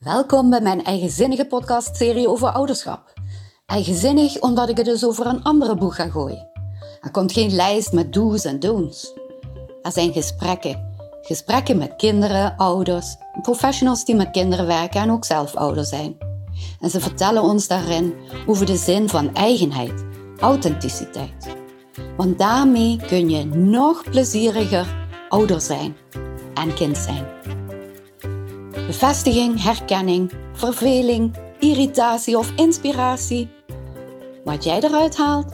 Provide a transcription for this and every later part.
Welkom bij mijn eigenzinnige podcastserie over ouderschap. Eigenzinnig omdat ik het dus over een andere boeg ga gooien. Er komt geen lijst met do's en don'ts. Er zijn gesprekken. Gesprekken met kinderen, ouders, professionals die met kinderen werken en ook zelf ouder zijn. En ze vertellen ons daarin over de zin van eigenheid, authenticiteit. Want daarmee kun je nog plezieriger ouder zijn en kind zijn. Bevestiging, herkenning, verveling, irritatie of inspiratie. Wat jij eruit haalt,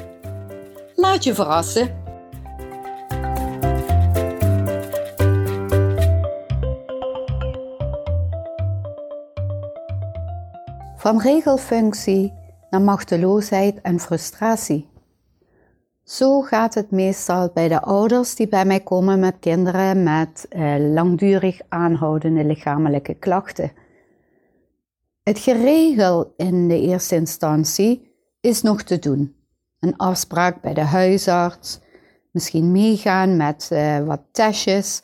laat je verrassen. Van regelfunctie naar machteloosheid en frustratie. Zo gaat het meestal bij de ouders die bij mij komen met kinderen met eh, langdurig aanhoudende lichamelijke klachten. Het geregel in de eerste instantie is nog te doen. Een afspraak bij de huisarts, misschien meegaan met uh, wat testjes,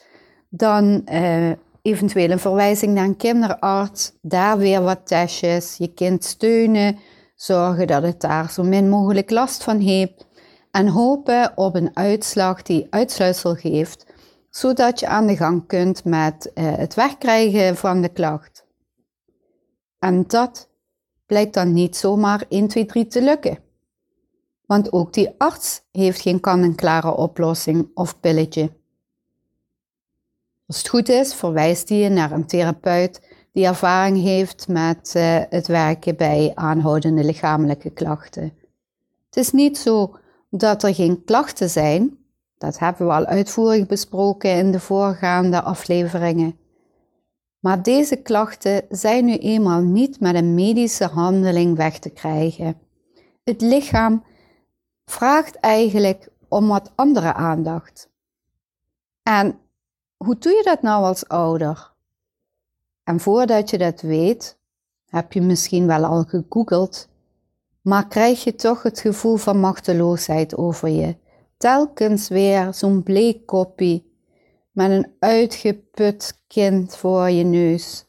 dan uh, eventueel een verwijzing naar een kinderarts, daar weer wat testjes, je kind steunen, zorgen dat het daar zo min mogelijk last van heeft en hopen op een uitslag die uitsluitsel geeft, zodat je aan de gang kunt met uh, het wegkrijgen van de klacht. En dat blijkt dan niet zomaar 1, 2, 3 te lukken. Want ook die arts heeft geen kant-en-klare oplossing of pilletje. Als het goed is, verwijst hij je naar een therapeut die ervaring heeft met uh, het werken bij aanhoudende lichamelijke klachten. Het is niet zo dat er geen klachten zijn. Dat hebben we al uitvoerig besproken in de voorgaande afleveringen. Maar deze klachten zijn nu eenmaal niet met een medische handeling weg te krijgen. Het lichaam vraagt eigenlijk om wat andere aandacht. En hoe doe je dat nou als ouder? En voordat je dat weet, heb je misschien wel al gegoogeld maar krijg je toch het gevoel van machteloosheid over je. Telkens weer zo'n bleek koppie met een uitgeput kind voor je neus.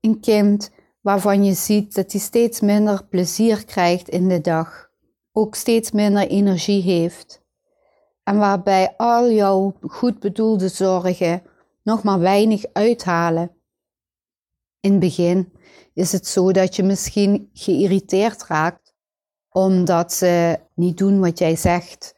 Een kind waarvan je ziet dat hij steeds minder plezier krijgt in de dag, ook steeds minder energie heeft. En waarbij al jouw goed bedoelde zorgen nog maar weinig uithalen. In het begin is het zo dat je misschien geïrriteerd raakt omdat ze niet doen wat jij zegt.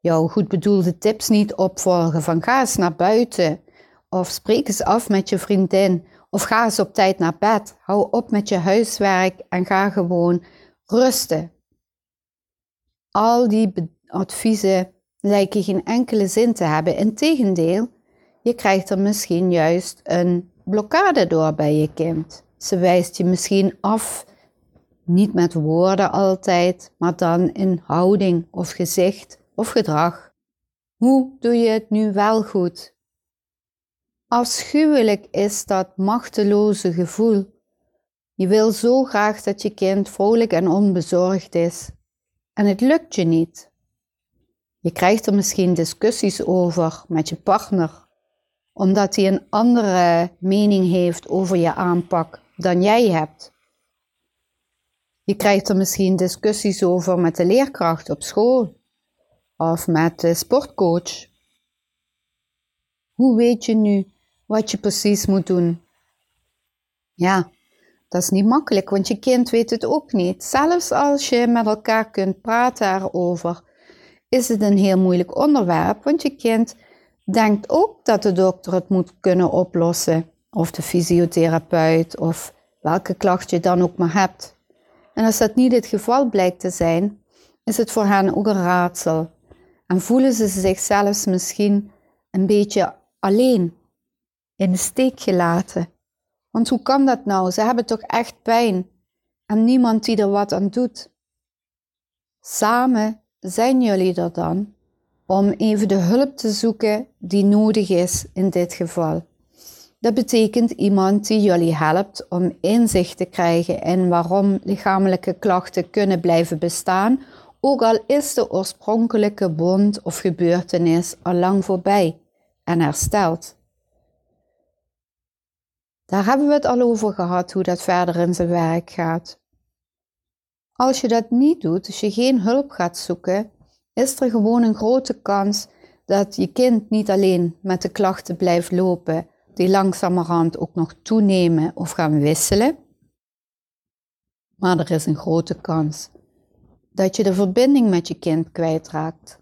Jouw goed bedoelde tips niet opvolgen van ga eens naar buiten. Of spreek eens af met je vriendin. Of ga eens op tijd naar bed. Hou op met je huiswerk en ga gewoon rusten. Al die adviezen lijken geen enkele zin te hebben. Integendeel, je krijgt er misschien juist een blokkade door bij je kind. Ze wijst je misschien af niet met woorden altijd, maar dan in houding of gezicht of gedrag. Hoe doe je het nu wel goed? Afschuwelijk is dat machteloze gevoel. Je wil zo graag dat je kind vrolijk en onbezorgd is. En het lukt je niet. Je krijgt er misschien discussies over met je partner, omdat hij een andere mening heeft over je aanpak dan jij hebt. Je krijgt er misschien discussies over met de leerkracht op school of met de sportcoach. Hoe weet je nu wat je precies moet doen? Ja, dat is niet makkelijk, want je kind weet het ook niet. Zelfs als je met elkaar kunt praten erover, is het een heel moeilijk onderwerp, want je kind denkt ook dat de dokter het moet kunnen oplossen, of de fysiotherapeut, of welke klacht je dan ook maar hebt. En als dat niet het geval blijkt te zijn, is het voor hen ook een raadsel. En voelen ze zich zelfs misschien een beetje alleen, in de steek gelaten. Want hoe kan dat nou? Ze hebben toch echt pijn en niemand die er wat aan doet. Samen zijn jullie er dan om even de hulp te zoeken die nodig is in dit geval. Dat betekent iemand die jullie helpt om inzicht te krijgen in waarom lichamelijke klachten kunnen blijven bestaan, ook al is de oorspronkelijke bond of gebeurtenis al lang voorbij en hersteld. Daar hebben we het al over gehad hoe dat verder in zijn werk gaat. Als je dat niet doet, als je geen hulp gaat zoeken, is er gewoon een grote kans dat je kind niet alleen met de klachten blijft lopen, die langzamerhand ook nog toenemen of gaan wisselen. Maar er is een grote kans dat je de verbinding met je kind kwijtraakt.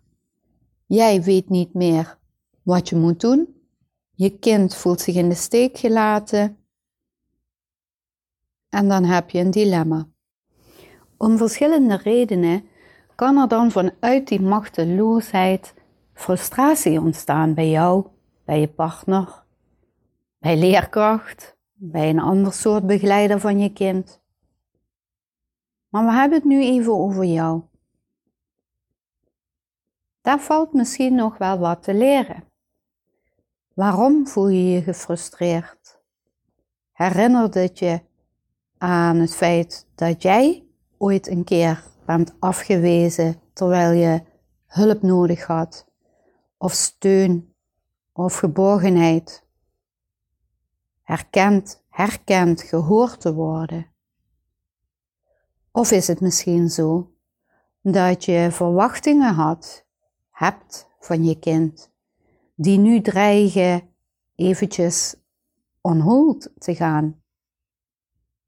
Jij weet niet meer wat je moet doen. Je kind voelt zich in de steek gelaten. En dan heb je een dilemma. Om verschillende redenen kan er dan vanuit die machteloosheid frustratie ontstaan bij jou, bij je partner, bij leerkracht, bij een ander soort begeleider van je kind. Maar we hebben het nu even over jou. Daar valt misschien nog wel wat te leren. Waarom voel je je gefrustreerd? Herinner het je aan het feit dat jij ooit een keer bent afgewezen terwijl je hulp nodig had, of steun, of geborgenheid. Herkend, herkend, gehoord te worden. Of is het misschien zo dat je verwachtingen had, hebt van je kind, die nu dreigen eventjes on hold te gaan?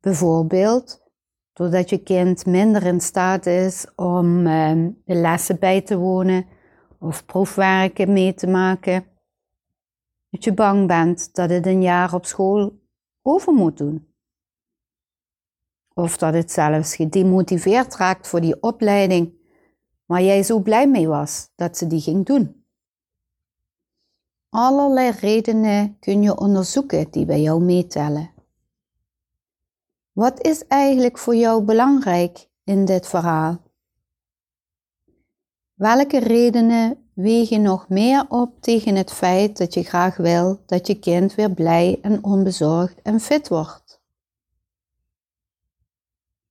Bijvoorbeeld doordat je kind minder in staat is om ehm, de lessen bij te wonen of proefwerken mee te maken. Dat je bang bent dat het een jaar op school over moet doen. Of dat het zelfs gedemotiveerd raakt voor die opleiding waar jij zo blij mee was dat ze die ging doen. Allerlei redenen kun je onderzoeken die bij jou meetellen. Wat is eigenlijk voor jou belangrijk in dit verhaal? Welke redenen wegen nog meer op tegen het feit dat je graag wil dat je kind weer blij en onbezorgd en fit wordt?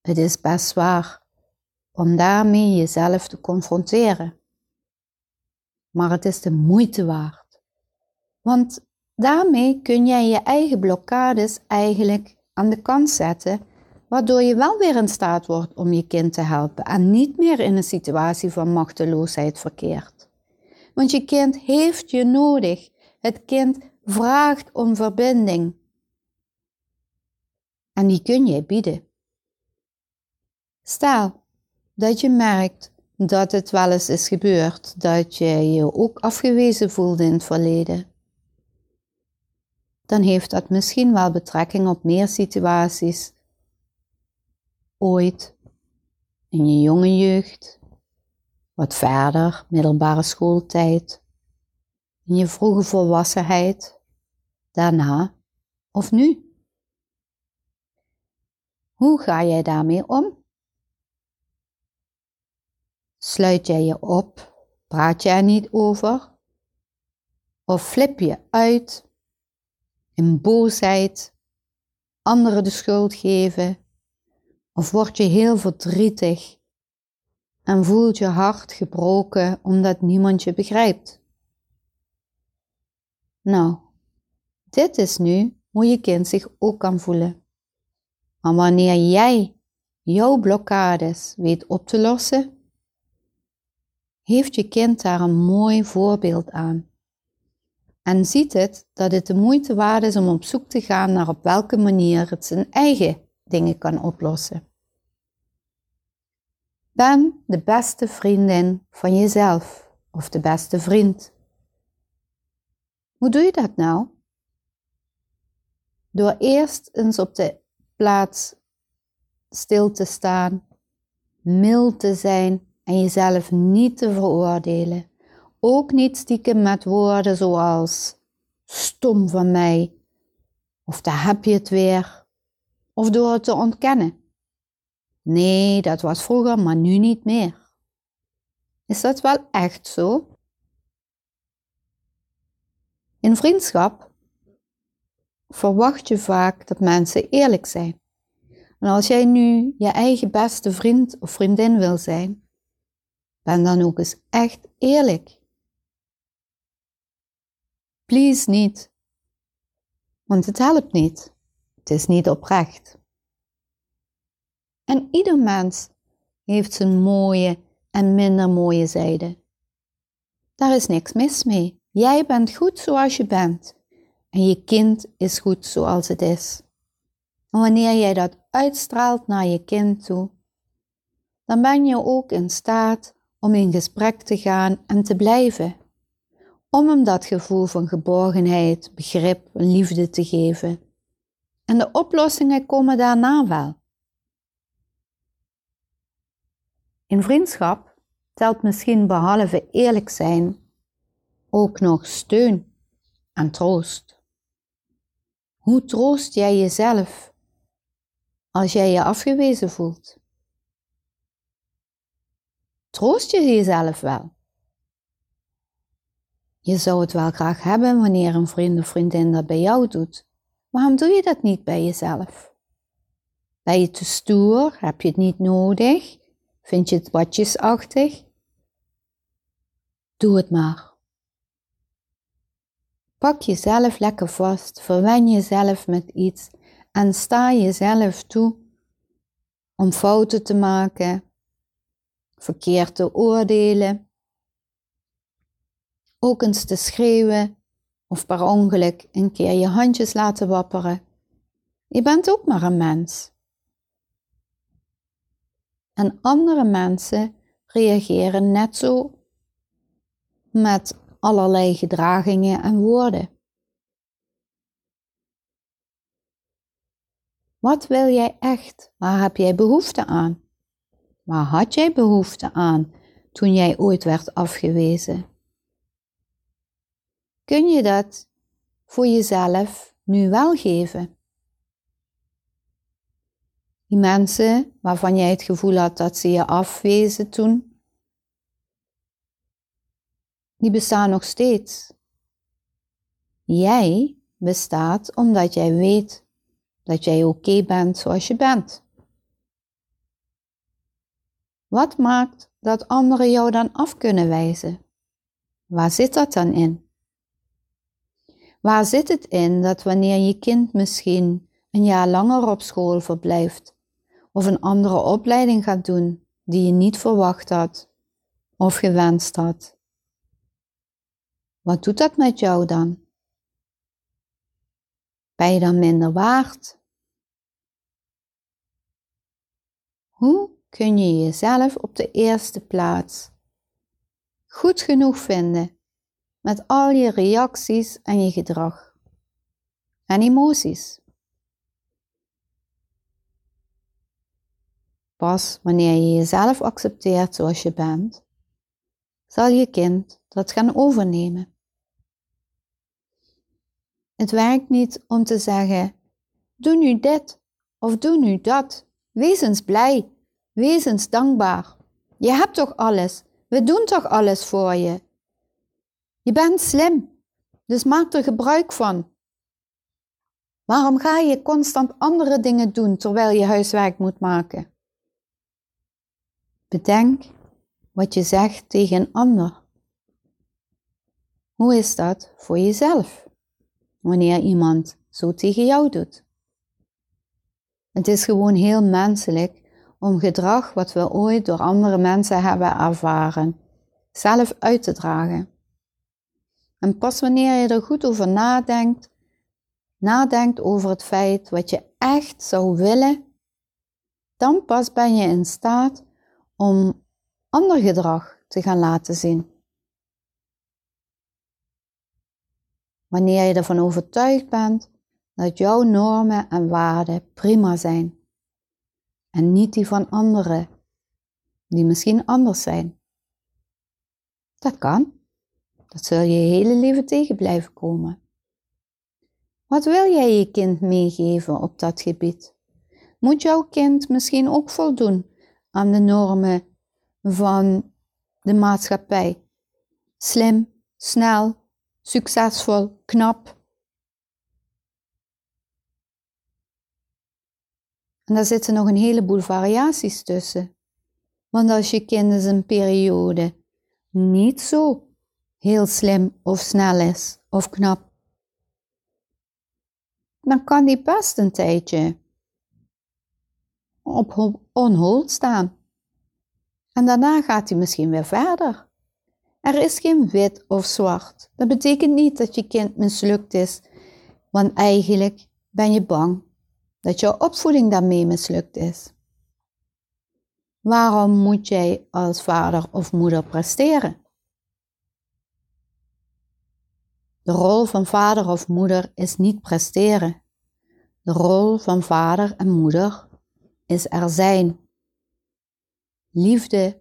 Het is best zwaar om daarmee jezelf te confronteren. Maar het is de moeite waard. Want daarmee kun jij je eigen blokkades eigenlijk aan de kant zetten, waardoor je wel weer in staat wordt om je kind te helpen en niet meer in een situatie van machteloosheid verkeert. Want je kind heeft je nodig. Het kind vraagt om verbinding. En die kun je bieden. Stel dat je merkt dat het wel eens is gebeurd dat je je ook afgewezen voelde in het verleden dan heeft dat misschien wel betrekking op meer situaties ooit in je jonge jeugd, wat verder, middelbare schooltijd, in je vroege volwassenheid, daarna of nu. Hoe ga jij daarmee om? Sluit jij je op? Praat jij er niet over? Of flip je uit in boosheid, anderen de schuld geven, of word je heel verdrietig en voelt je hart gebroken omdat niemand je begrijpt. Nou, dit is nu hoe je kind zich ook kan voelen. Maar wanneer jij jouw blokkades weet op te lossen, heeft je kind daar een mooi voorbeeld aan en ziet het dat het de moeite waard is om op zoek te gaan naar op welke manier het zijn eigen dingen kan oplossen. Ben de beste vriendin van jezelf of de beste vriend. Hoe doe je dat nou? Door eerst eens op de plaats stil te staan, mild te zijn en jezelf niet te veroordelen. Ook niet stiekem met woorden zoals stom van mij, of daar heb je het weer, of door het te ontkennen. Nee, dat was vroeger, maar nu niet meer. Is dat wel echt zo? In vriendschap verwacht je vaak dat mensen eerlijk zijn. En als jij nu je eigen beste vriend of vriendin wil zijn, ben dan ook eens echt eerlijk. Please niet. Want het helpt niet. Het is niet oprecht. En ieder mens heeft zijn mooie en minder mooie zijde. Daar is niks mis mee. Jij bent goed zoals je bent. En je kind is goed zoals het is. En wanneer jij dat uitstraalt naar je kind toe, dan ben je ook in staat om in gesprek te gaan en te blijven. Om hem dat gevoel van geborgenheid, begrip en liefde te geven. En de oplossingen komen daarna wel. In vriendschap telt misschien behalve eerlijk zijn ook nog steun en troost. Hoe troost jij jezelf als jij je afgewezen voelt? Troost je jezelf wel? Je zou het wel graag hebben wanneer een vriend of vriendin dat bij jou doet. Waarom doe je dat niet bij jezelf? Ben je te stoer? Heb je het niet nodig? Vind je het watjesachtig? Doe het maar. Pak jezelf lekker vast, verwen jezelf met iets en sta jezelf toe om fouten te maken, verkeerd te oordelen, ook eens te schreeuwen of per ongeluk een keer je handjes laten wapperen. Je bent ook maar een mens. En andere mensen reageren net zo met allerlei gedragingen en woorden. Wat wil jij echt? Waar heb jij behoefte aan? Waar had jij behoefte aan toen jij ooit werd afgewezen? Kun je dat voor jezelf nu wel geven? Die mensen waarvan jij het gevoel had dat ze je afwezen toen, die bestaan nog steeds. Jij bestaat omdat jij weet dat jij oké bent zoals je bent. Wat maakt dat anderen jou dan af kunnen wijzen? Waar zit dat dan in? Waar zit het in dat wanneer je kind misschien een jaar langer op school verblijft of een andere opleiding gaat doen die je niet verwacht had of gewenst had? Wat doet dat met jou dan? Ben je dan minder waard? Hoe kun je jezelf op de eerste plaats goed genoeg vinden met al je reacties en je gedrag en emoties? Pas wanneer je jezelf accepteert zoals je bent, zal je kind dat gaan overnemen. Het werkt niet om te zeggen: doe nu dit of doe nu dat. Wees eens blij, wees eens dankbaar. Je hebt toch alles, we doen toch alles voor je. Je bent slim, dus maak er gebruik van. Waarom ga je constant andere dingen doen terwijl je huiswerk moet maken? Bedenk wat je zegt tegen een ander. Hoe is dat voor jezelf wanneer iemand zo tegen jou doet? Het is gewoon heel menselijk om gedrag wat we ooit door andere mensen hebben ervaren, zelf uit te dragen. En pas wanneer je er goed over nadenkt, nadenkt over het feit wat je echt zou willen, dan pas ben je in staat om ander gedrag te gaan laten zien. Wanneer je ervan overtuigd bent dat jouw normen en waarden prima zijn en niet die van anderen, die misschien anders zijn. Dat kan. Dat zul je hele leven tegen blijven komen. Wat wil jij je kind meegeven op dat gebied? Moet jouw kind misschien ook voldoen aan de normen van de maatschappij? Slim, snel, succesvol, knap, En daar zitten nog een heleboel variaties tussen. Want als je kind eens een periode niet zo heel slim of snel is of knap, dan kan die best een tijdje op onhold staan. En daarna gaat hij misschien weer verder. Er is geen wit of zwart. Dat betekent niet dat je kind mislukt is, want eigenlijk ben je bang dat jouw opvoeding daarmee mislukt is. Waarom moet jij als vader of moeder presteren? De rol van vader of moeder is niet presteren. De rol van vader en moeder is er zijn. Liefde,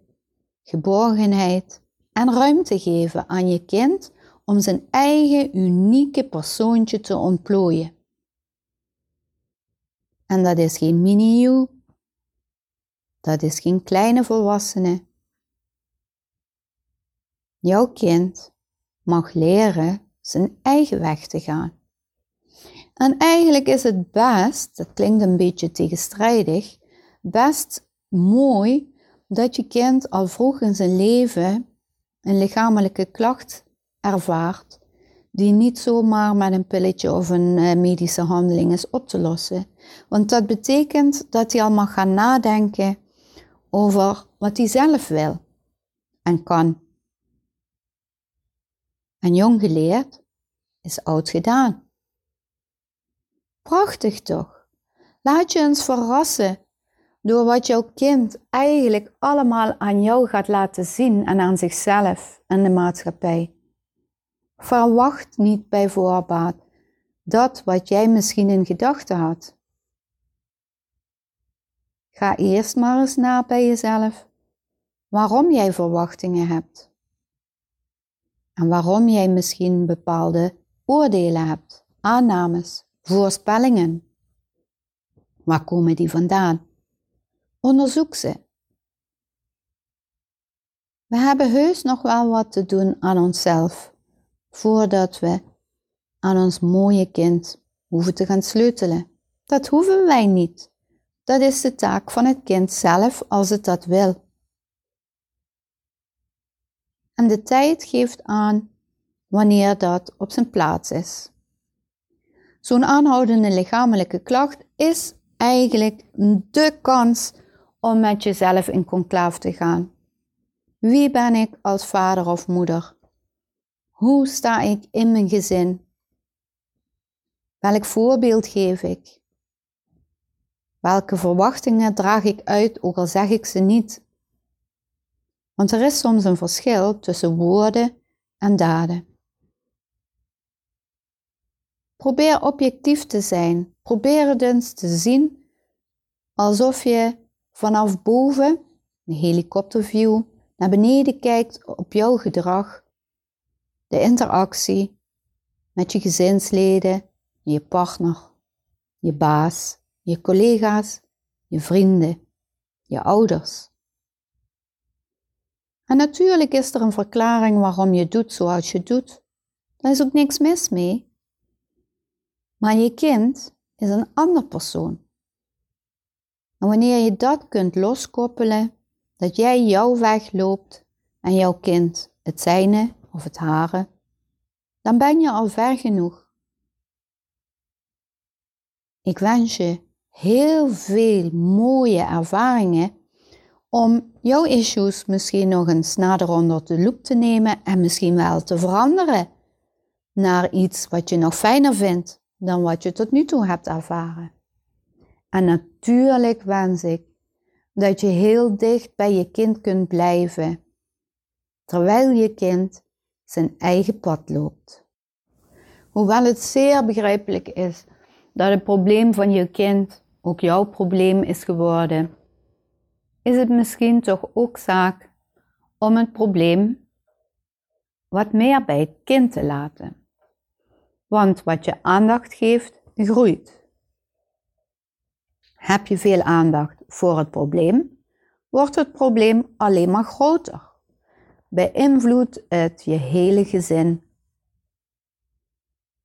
geborgenheid en ruimte geven aan je kind om zijn eigen unieke persoontje te ontplooien. En dat is geen mini-you, dat is geen kleine volwassene. Jouw kind mag leren zijn eigen weg te gaan. En eigenlijk is het best, dat klinkt een beetje tegenstrijdig, best mooi dat je kind al vroeg in zijn leven een lichamelijke klacht ervaart, die niet zomaar met een pilletje of een eh, medische handeling is op te lossen. Want dat betekent dat hij al mag gaan nadenken over wat hij zelf wil en kan. En jong geleerd is oud gedaan. Prachtig toch? Laat je eens verrassen door wat jouw kind eigenlijk allemaal aan jou gaat laten zien en aan zichzelf en de maatschappij. Verwacht niet bij voorbaat dat wat jij misschien in gedachten had. Ga eerst maar eens na bij jezelf waarom jij verwachtingen hebt. En waarom jij misschien bepaalde oordelen hebt, aannames, voorspellingen. Waar komen die vandaan? Onderzoek ze. We hebben heus nog wel wat te doen aan onszelf voordat we aan ons mooie kind hoeven te gaan sleutelen. Dat hoeven wij niet. Dat is de taak van het kind zelf als het dat wil. En de tijd geeft aan wanneer dat op zijn plaats is. Zo'n aanhoudende lichamelijke klacht is eigenlijk de kans om met jezelf in conclaaf te gaan. Wie ben ik als vader of moeder? Hoe sta ik in mijn gezin? Welk voorbeeld geef ik? Welke verwachtingen draag ik uit, ook al zeg ik ze niet? Want er is soms een verschil tussen woorden en daden. Probeer objectief te zijn. Probeer het eens te zien alsof je vanaf boven, een helikopterview, naar beneden kijkt op jouw gedrag, de interactie met je gezinsleden, je partner, je baas, je collega's, je vrienden, je ouders. En natuurlijk is er een verklaring waarom je doet zoals je doet. Daar is ook niks mis mee. Maar je kind is een ander persoon. En wanneer je dat kunt loskoppelen, dat jij jouw weg loopt en jouw kind het zijne of het hare, dan ben je al ver genoeg. Ik wens je heel veel mooie ervaringen om jouw issues misschien nog eens nader onder de loep te nemen en misschien wel te veranderen naar iets wat je nog fijner vindt dan wat je tot nu toe hebt ervaren. En natuurlijk wens ik dat je heel dicht bij je kind kunt blijven, terwijl je kind zijn eigen pad loopt. Hoewel het zeer begrijpelijk is dat het probleem van je kind ook jouw probleem is geworden, is het misschien toch ook zaak om het probleem wat meer bij het kind te laten. Want wat je aandacht geeft, groeit. Heb je veel aandacht voor het probleem, wordt het probleem alleen maar groter. Beïnvloedt het je hele gezin.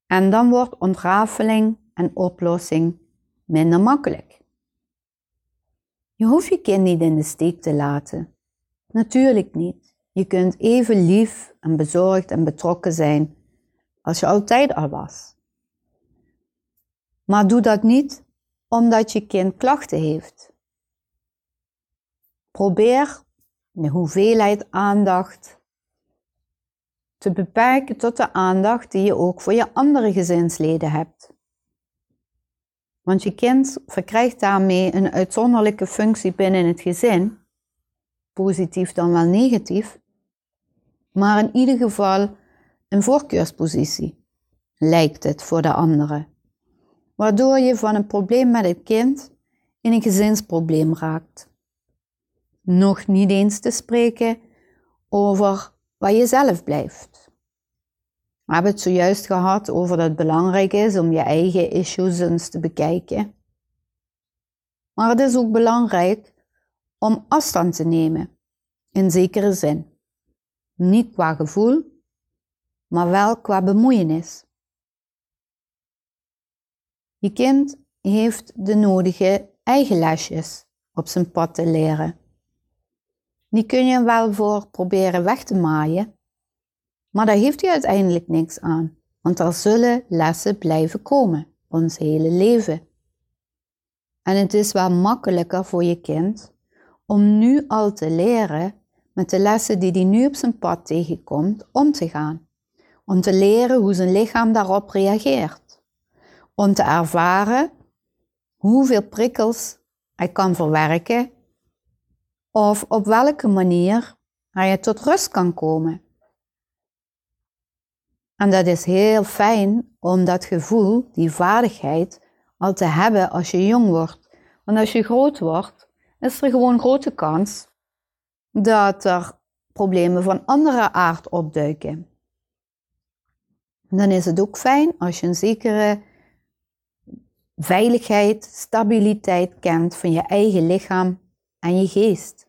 En dan wordt ontrafeling en oplossing minder makkelijk. Je hoeft je kind niet in de steek te laten. Natuurlijk niet. Je kunt even lief en bezorgd en betrokken zijn als je altijd al was. Maar doe dat niet omdat je kind klachten heeft. Probeer de hoeveelheid aandacht te beperken tot de aandacht die je ook voor je andere gezinsleden hebt. Want je kind verkrijgt daarmee een uitzonderlijke functie binnen het gezin, positief dan wel negatief, maar in ieder geval een voorkeurspositie, lijkt het voor de anderen, waardoor je van een probleem met het kind in een gezinsprobleem raakt. Nog niet eens te spreken over waar je zelf blijft. We hebben het zojuist gehad over dat het belangrijk is om je eigen issues eens te bekijken. Maar het is ook belangrijk om afstand te nemen, in zekere zin. Niet qua gevoel, maar wel qua bemoeienis. Je kind heeft de nodige eigen lesjes op zijn pad te leren. Die kun je wel voor proberen weg te maaien, maar daar heeft hij uiteindelijk niks aan, want er zullen lessen blijven komen, ons hele leven. En het is wel makkelijker voor je kind om nu al te leren met de lessen die hij nu op zijn pad tegenkomt om te gaan. Om te leren hoe zijn lichaam daarop reageert. Om te ervaren hoeveel prikkels hij kan verwerken of op welke manier hij tot rust kan komen. En dat is heel fijn om dat gevoel, die vaardigheid, al te hebben als je jong wordt. Want als je groot wordt, is er gewoon grote kans dat er problemen van andere aard opduiken. Dan is het ook fijn als je een zekere veiligheid, stabiliteit kent van je eigen lichaam en je geest.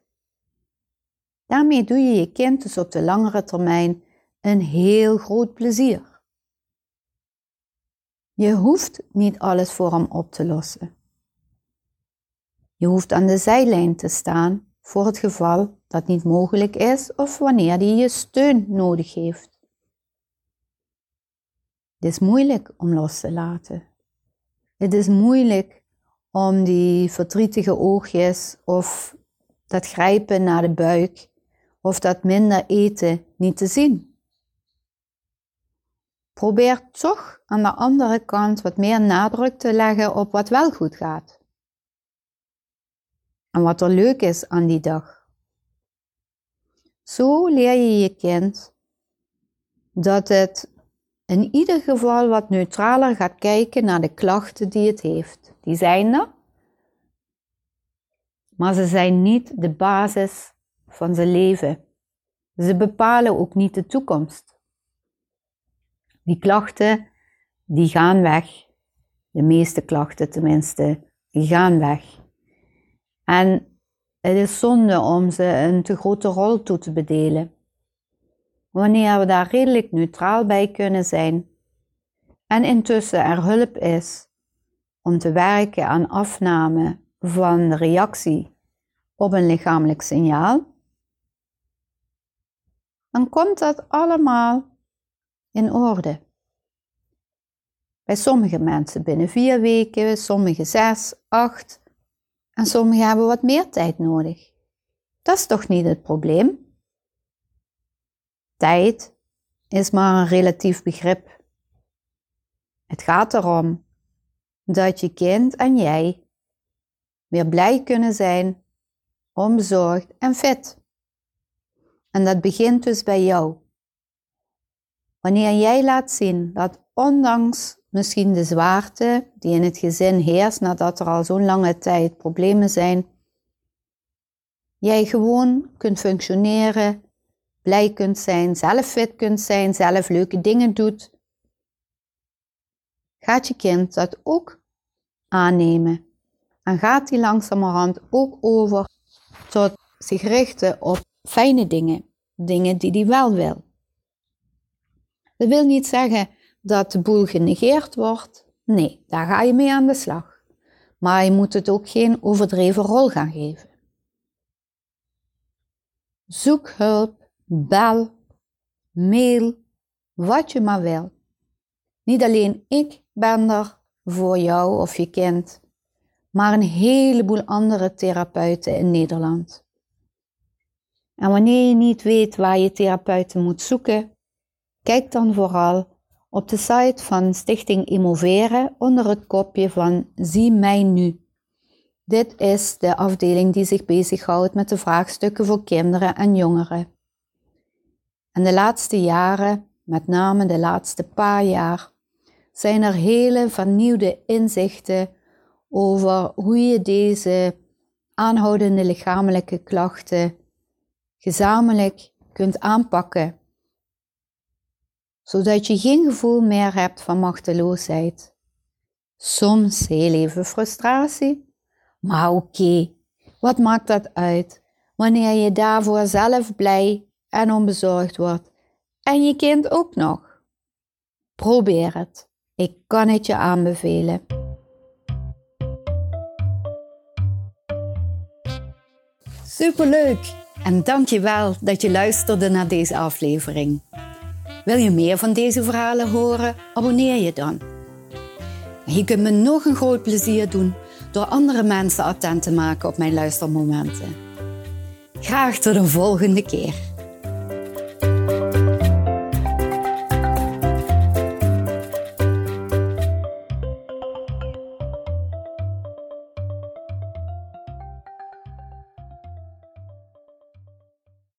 Daarmee doe je je kind dus op de langere termijn een heel groot plezier. Je hoeft niet alles voor hem op te lossen. Je hoeft aan de zijlijn te staan voor het geval dat niet mogelijk is of wanneer hij je steun nodig heeft. Het is moeilijk om los te laten. Het is moeilijk om die verdrietige oogjes of dat grijpen naar de buik of dat minder eten niet te zien. Probeer toch aan de andere kant wat meer nadruk te leggen op wat wel goed gaat. En wat er leuk is aan die dag. Zo leer je je kind dat het in ieder geval wat neutraler gaat kijken naar de klachten die het heeft. Die zijn er, maar ze zijn niet de basis van zijn leven. Ze bepalen ook niet de toekomst. Die klachten, die gaan weg. De meeste klachten tenminste, die gaan weg. En het is zonde om ze een te grote rol toe te bedelen. Wanneer we daar redelijk neutraal bij kunnen zijn en intussen er hulp is om te werken aan afname van de reactie op een lichamelijk signaal, dan komt dat allemaal in orde. Bij sommige mensen binnen vier weken, sommige zes, acht en sommigen hebben wat meer tijd nodig. Dat is toch niet het probleem? Tijd is maar een relatief begrip. Het gaat erom dat je kind en jij weer blij kunnen zijn, onbezorgd en fit. En dat begint dus bij jou. Wanneer jij laat zien dat ondanks misschien de zwaarte die in het gezin heerst nadat er al zo'n lange tijd problemen zijn, jij gewoon kunt functioneren, blij kunt zijn, zelf fit kunt zijn, zelf leuke dingen doet, gaat je kind dat ook aannemen. En gaat hij langzamerhand ook over tot zich richten op fijne dingen, dingen die hij wel wil. Dat wil niet zeggen dat de boel genegeerd wordt. Nee, daar ga je mee aan de slag. Maar je moet het ook geen overdreven rol gaan geven. Zoek hulp, bel, mail, wat je maar wil. Niet alleen ik ben er voor jou of je kind, maar een heleboel andere therapeuten in Nederland. En wanneer je niet weet waar je therapeuten moet zoeken, kijk dan vooral op de site van Stichting Immoveren onder het kopje van Zie mij nu. Dit is de afdeling die zich bezighoudt met de vraagstukken voor kinderen en jongeren. En de laatste jaren, met name de laatste paar jaar, zijn er hele vernieuwde inzichten over hoe je deze aanhoudende lichamelijke klachten gezamenlijk kunt aanpakken, zodat je geen gevoel meer hebt van machteloosheid. Soms heel even frustratie, maar oké, wat maakt dat uit wanneer je daarvoor zelf blij en onbezorgd wordt en je kind ook nog? Probeer het. Ik kan het je aanbevelen. Superleuk! En dank je wel dat je luisterde naar deze aflevering. Wil je meer van deze verhalen horen? Abonneer je dan. Je kunt me nog een groot plezier doen door andere mensen attent te maken op mijn luistermomenten. Graag tot de volgende keer.